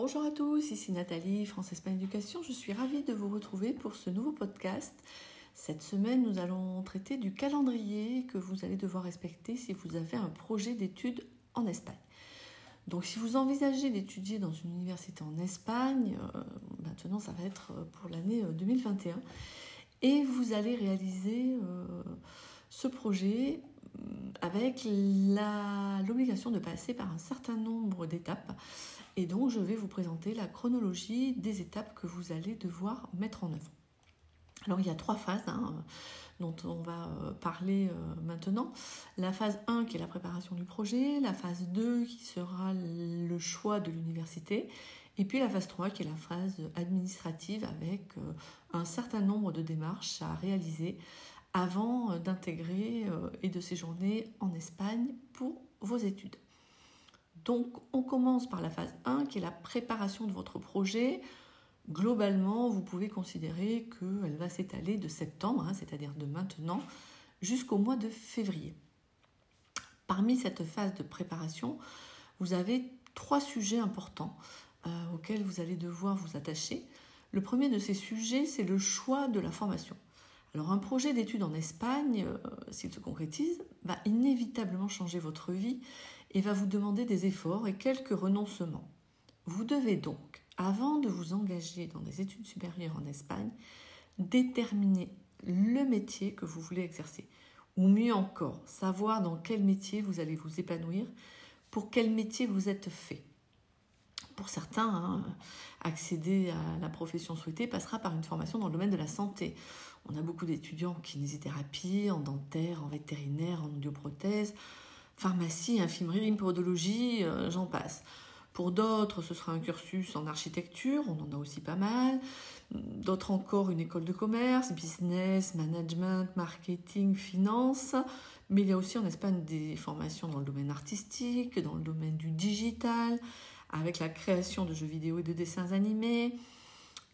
Bonjour à tous, ici Nathalie, France-Espagne Éducation. Je suis ravie de vous retrouver pour ce nouveau podcast. Cette semaine, nous allons traiter du calendrier que vous allez devoir respecter si vous avez un projet d'études en Espagne. Donc si vous envisagez d'étudier dans une université en Espagne, euh, maintenant ça va être pour l'année 2021, euh, et vous allez réaliser euh, ce projet avec l'obligation de passer par un certain nombre d'étapes. Et donc, je vais vous présenter la chronologie des étapes que vous allez devoir mettre en œuvre. Alors, il y a trois phases hein, dont on va euh, parler euh, maintenant. La phase 1 qui est la préparation du projet, la phase 2 qui sera le choix de l'université, et puis la phase 3 qui est la phase administrative avec euh, un certain nombre de démarches à réaliser avant euh, d'intégrer euh, et de séjourner en Espagne pour vos études. Donc on commence par la phase 1 qui est la préparation de votre projet. Globalement, vous pouvez considérer qu'elle va s'étaler de septembre, hein, c'est-à-dire de maintenant, jusqu'au mois de février. Parmi cette phase de préparation, vous avez trois sujets importants euh, auxquels vous allez devoir vous attacher. Le premier de ces sujets, c'est le choix de la formation. Alors un projet d'études en Espagne, euh, s'il se concrétise, va inévitablement changer votre vie et va vous demander des efforts et quelques renoncements. Vous devez donc, avant de vous engager dans des études supérieures en Espagne, déterminer le métier que vous voulez exercer. Ou mieux encore, savoir dans quel métier vous allez vous épanouir, pour quel métier vous êtes fait. Pour certains, hein, accéder à la profession souhaitée passera par une formation dans le domaine de la santé. On a beaucoup d'étudiants en kinésithérapie, en dentaire, en vétérinaire, en audioprothèse, pharmacie, infirmerie, podologie, euh, j'en passe. Pour d'autres, ce sera un cursus en architecture, on en a aussi pas mal. D'autres encore, une école de commerce, business, management, marketing, finance. Mais il y a aussi en Espagne des formations dans le domaine artistique, dans le domaine du digital, avec la création de jeux vidéo et de dessins animés,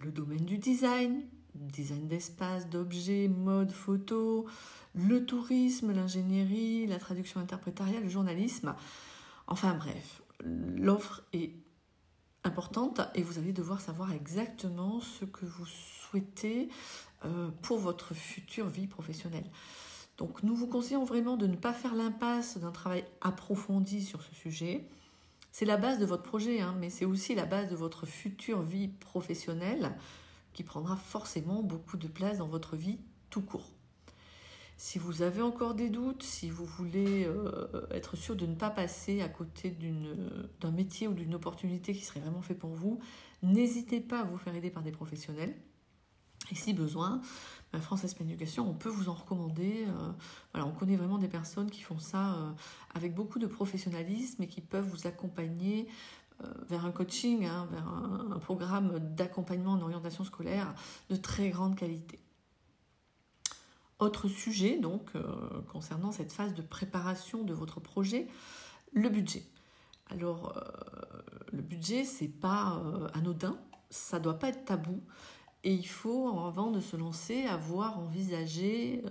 le domaine du design, design d'espace, d'objets, mode, photo, le tourisme, l'ingénierie, la traduction interprétariale, le journalisme. Enfin bref, l'offre est importante et vous allez devoir savoir exactement ce que vous souhaitez euh, pour votre future vie professionnelle. Donc nous vous conseillons vraiment de ne pas faire l'impasse d'un travail approfondi sur ce sujet. C'est la base de votre projet, hein, mais c'est aussi la base de votre future vie professionnelle qui prendra forcément beaucoup de place dans votre vie tout court. Si vous avez encore des doutes, si vous voulez euh, être sûr de ne pas passer à côté d'un métier ou d'une opportunité qui serait vraiment fait pour vous, n'hésitez pas à vous faire aider par des professionnels. Et si besoin, ben, France Espagne Éducation, on peut vous en recommander. Euh, on connaît vraiment des personnes qui font ça euh, avec beaucoup de professionnalisme et qui peuvent vous accompagner euh, vers un coaching, hein, vers un, programme d'accompagnement en orientation scolaire de très grande qualité. Autre sujet, donc, concernant cette phase de préparation de votre projet, le budget. Alors, le budget, c'est pas anodin, ça doit pas être tabou, et il faut, avant de se lancer, avoir envisagé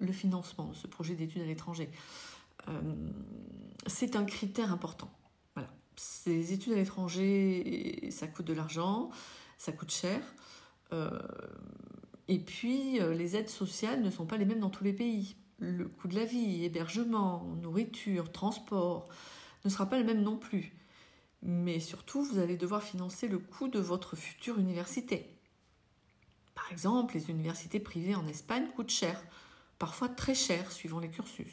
le financement de ce projet d'études à l'étranger. c'est un critère important ces études à l'étranger, ça coûte de l'argent, ça coûte cher. Euh, et puis, euh, les aides sociales ne sont pas les mêmes dans tous les pays. Le coût de la vie, hébergement, nourriture, transport ne sera pas le même non plus. Mais surtout, vous allez devoir financer le coût de votre future université. Par exemple, les universités privées en Espagne coûtent cher, parfois très cher suivant les cursus.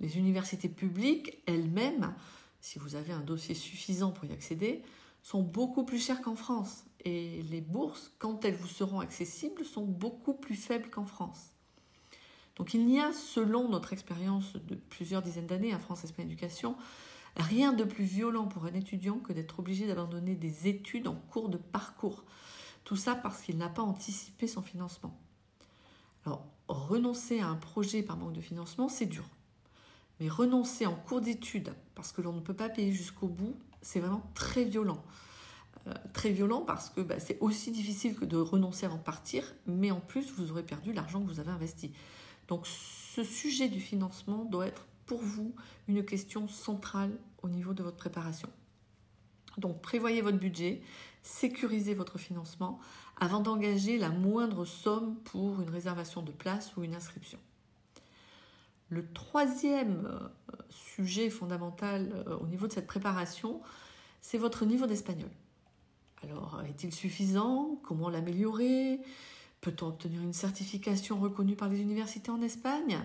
Les universités publiques elles-mêmes si vous avez un dossier suffisant pour y accéder, sont beaucoup plus chers qu'en France. Et les bourses, quand elles vous seront accessibles, sont beaucoup plus faibles qu'en France. Donc il n'y a, selon notre expérience de plusieurs dizaines d'années à France Espagne Éducation, rien de plus violent pour un étudiant que d'être obligé d'abandonner des études en cours de parcours. Tout ça parce qu'il n'a pas anticipé son financement. Alors, renoncer à un projet par manque de financement, c'est dur. Mais renoncer en cours d'études parce que l'on ne peut pas payer jusqu'au bout, c'est vraiment très violent. Euh, très violent parce que bah, c'est aussi difficile que de renoncer avant de partir, mais en plus vous aurez perdu l'argent que vous avez investi. Donc ce sujet du financement doit être pour vous une question centrale au niveau de votre préparation. Donc prévoyez votre budget, sécurisez votre financement avant d'engager la moindre somme pour une réservation de place ou une inscription. Le troisième euh, sujet fondamental euh, au niveau de cette préparation, c'est votre niveau d'espagnol. Alors, est-il suffisant? Comment l'améliorer? Peut-on obtenir une certification reconnue par les universités en Espagne?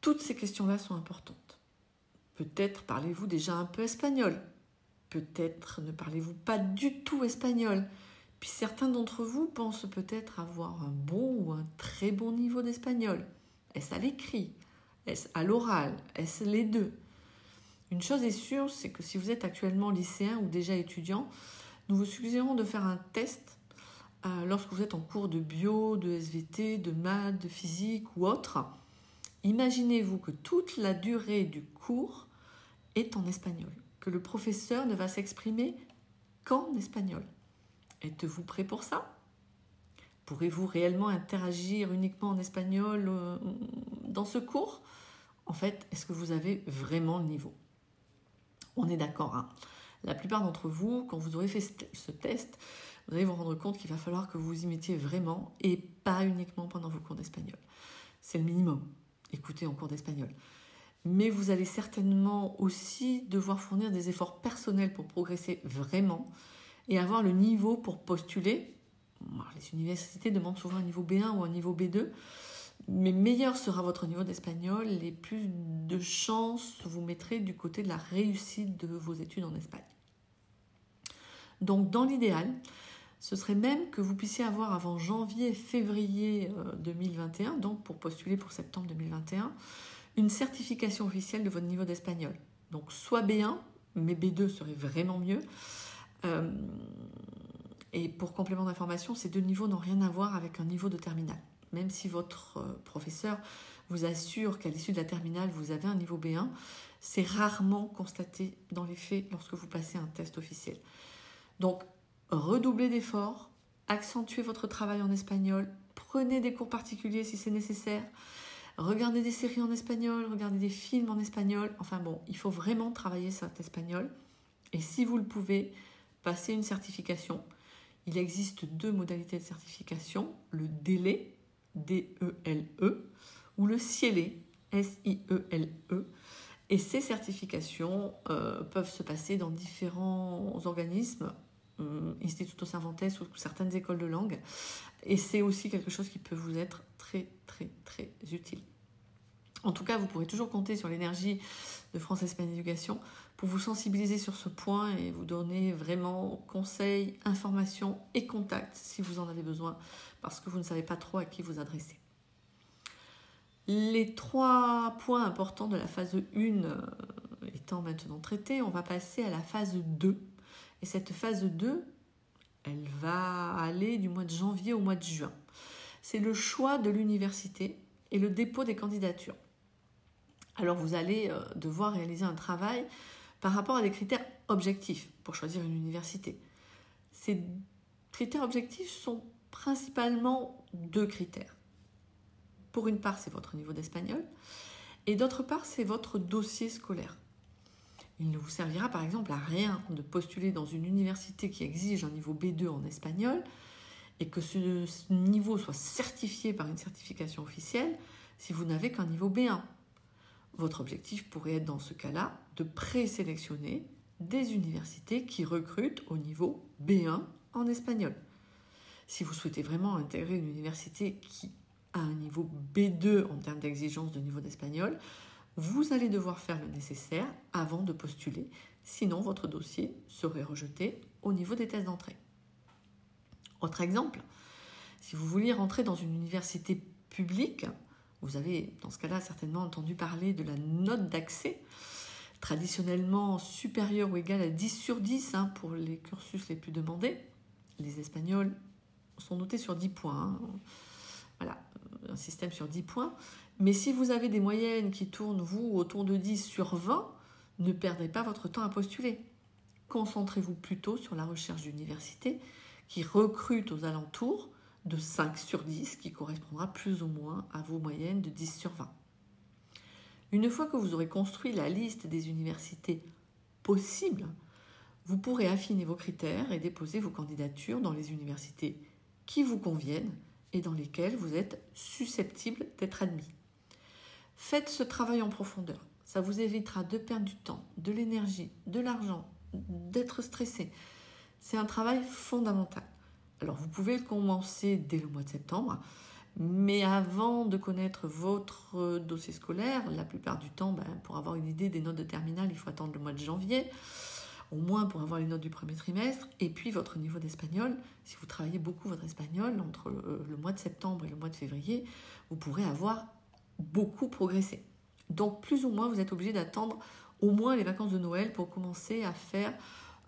Toutes ces questions-là sont importantes. Peut-être parlez-vous déjà un peu espagnol. Peut-être ne parlez-vous pas du tout espagnol. Puis certains d'entre vous pensent peut-être avoir un bon ou un très bon niveau d'espagnol. Est-ce à l'écrit? Est-ce à l'oral? Est-ce les deux? Une chose est sûre, c'est que si vous êtes actuellement lycéen ou déjà étudiant, nous vous suggérons de faire un test euh, lorsque vous êtes en cours de bio, de SVT, de maths, de physique ou autre. Imaginez-vous que toute la durée du cours est en espagnol, que le professeur ne va s'exprimer qu'en espagnol. Êtes-vous prêt pour ça? Pourrez-vous réellement interagir uniquement en espagnol euh, dans ce cours? En fait, est-ce que vous avez vraiment le niveau? On est d'accord. Hein La plupart d'entre vous, quand vous aurez fait ce test, vous allez vous rendre compte qu'il va falloir que vous y mettiez vraiment et pas uniquement pendant vos cours d'espagnol. C'est le minimum. Écoutez en cours d'espagnol. Mais vous allez certainement aussi devoir fournir des efforts personnels pour progresser vraiment et avoir le niveau pour postuler les universités demandent souvent un niveau B1 ou un niveau B2, mais meilleur sera votre niveau d'espagnol et plus de chances vous mettrez du côté de la réussite de vos études en Espagne. Donc dans l'idéal, ce serait même que vous puissiez avoir avant janvier, février 2021, euh, donc pour postuler pour septembre 2021, une certification officielle de votre niveau d'espagnol. Donc soit B1, mais B2 serait vraiment mieux. Euh, et pour complément d'information, ces deux niveaux n'ont rien à voir avec un niveau de terminale. Même si votre euh, professeur vous assure qu'à l'issue de la terminale, vous avez un niveau B1, c'est rarement constaté dans les faits lorsque vous passez un test officiel. Donc, redoublez d'efforts, accentuez votre travail en espagnol, prenez des cours particuliers si c'est nécessaire, regardez des séries en espagnol, regardez des films en espagnol. Enfin bon, il faut vraiment travailler cet espagnol. Et si vous le pouvez, passez une certification. Il existe deux modalités de certification, le délai, D-E-L-E, e, ou le CIELE, S-I-E-L-E. Et ces certifications euh, peuvent se passer dans différents organismes, Instituto Cervantes ou certaines écoles de langue. Et c'est aussi quelque chose qui peut vous être très, très, très utile. En tout cas, vous pourrez toujours compter sur l'énergie de France Espagne Éducation pour vous sensibiliser sur ce point et vous donner vraiment conseils, informations et contacts si vous en avez besoin parce que vous ne savez pas trop à qui vous adresser. Les trois points importants de la phase 1 euh, étant maintenant traités, on va passer à la phase 2. Et cette phase 2, elle va aller du mois de janvier au mois de juin. C'est le choix de l'université et le dépôt des candidatures. Alors vous allez euh, devoir réaliser un travail par rapport à des critères objectifs pour choisir une université. Ces critères objectifs sont principalement deux critères. Pour une part, c'est votre niveau d'espagnol, et d'autre part, c'est votre dossier scolaire. Il ne vous servira par exemple à rien de postuler dans une université qui exige un niveau B2 en espagnol et que ce niveau soit certifié par une certification officielle si vous n'avez qu'un niveau B1. Votre objectif pourrait être dans ce cas-là de présélectionner des universités qui recrutent au niveau B1 en espagnol. Si vous souhaitez vraiment intégrer une université qui a un niveau B2 en termes d'exigence de niveau d'espagnol, vous allez devoir faire le nécessaire avant de postuler, sinon votre dossier serait rejeté au niveau des tests d'entrée. Autre exemple, si vous vouliez rentrer dans une université publique, vous avez dans ce cas-là certainement entendu parler de la note d'accès, traditionnellement supérieure ou égale à 10 sur 10 hein, pour les cursus les plus demandés. Les Espagnols sont notés sur 10 points. Hein. Voilà, un système sur 10 points. Mais si vous avez des moyennes qui tournent, vous, autour de 10 sur 20, ne perdez pas votre temps à postuler. Concentrez-vous plutôt sur la recherche d'universités qui recrutent aux alentours de 5 sur 10 qui correspondra plus ou moins à vos moyennes de 10 sur 20. Une fois que vous aurez construit la liste des universités possibles, Vous pourrez affiner vos critères et déposer vos candidatures dans les universités qui vous conviennent et dans lesquelles vous êtes susceptible d'être admis. Faites ce travail en profondeur. Ça vous évitera de perdre du temps, de l'énergie, de l'argent, d'être stressé. C'est un travail fondamental. Alors vous pouvez commencer dès le mois de septembre, mais avant de connaître votre dossier scolaire, la plupart du temps, ben, pour avoir une idée des notes de terminale, il faut attendre le mois de janvier au moins pour avoir les notes du premier trimestre, et puis votre niveau d'espagnol. Si vous travaillez beaucoup votre espagnol, entre le mois de septembre et le mois de février, vous pourrez avoir beaucoup progressé. Donc plus ou moins, vous êtes obligé d'attendre au moins les vacances de Noël pour commencer à faire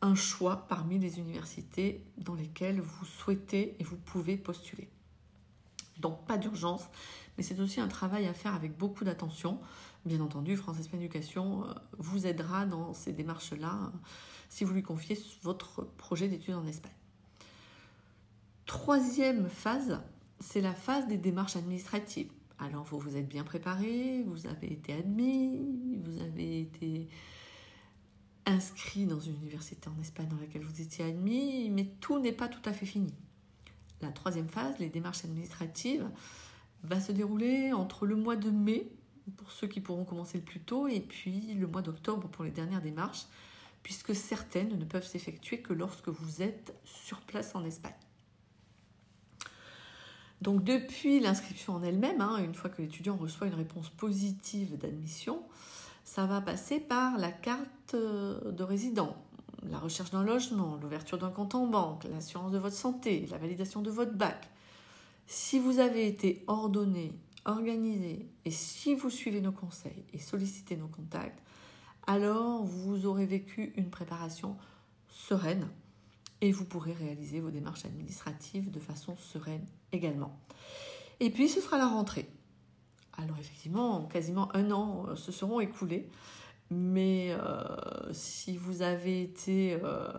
un choix parmi les universités dans lesquelles vous souhaitez et vous pouvez postuler. Donc pas d'urgence, mais c'est aussi un travail à faire avec beaucoup d'attention. Bien entendu, France Espagne Éducation euh, vous aidera dans ces démarches-là si vous lui confiez votre projet d'études en Espagne. Troisième phase, c'est la phase des démarches administratives. Alors vous vous êtes bien préparé, vous avez été admis, vous avez été inscrit dans une université en Espagne dans laquelle vous étiez admis, mais tout n'est pas tout à fait fini. La troisième phase, les démarches administratives, va se dérouler entre le mois de mai, pour ceux qui pourront commencer le plus tôt, et puis le mois d'octobre pour les dernières démarches, puisque certaines ne peuvent s'effectuer que lorsque vous êtes sur place en Espagne. Donc depuis l'inscription en elle-même, hein, une fois que l'étudiant reçoit une réponse positive d'admission, ça va passer par la carte euh, de résident, la recherche d'un logement, l'ouverture d'un compte en banque, l'assurance de votre santé, la validation de votre bac. Si vous avez été ordonné, organisé, et si vous suivez nos conseils et sollicitez nos contacts, alors vous aurez vécu une préparation sereine et vous pourrez réaliser vos démarches administratives de façon sereine également. Et puis ce sera la rentrée. Alors effectivement, quasiment un an euh, se seront écoulés, mais euh, si vous avez été euh,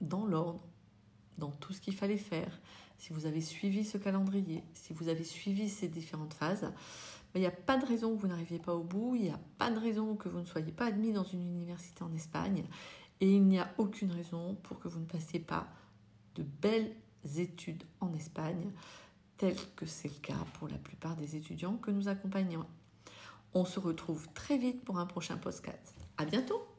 dans l'ordre, dans tout ce qu'il fallait faire, si vous avez suivi ce calendrier, si vous avez suivi ces différentes phases, il n'y a pas de raison que vous n'arriviez pas au bout, il n'y a pas de raison que vous ne soyez pas admis dans une université en Espagne, et il n'y a aucune raison pour que vous ne passiez pas de belles études en Espagne, tel que c'est le cas pour la plupart des étudiants que nous accompagnons. On se retrouve très vite pour un prochain podcast. À bientôt!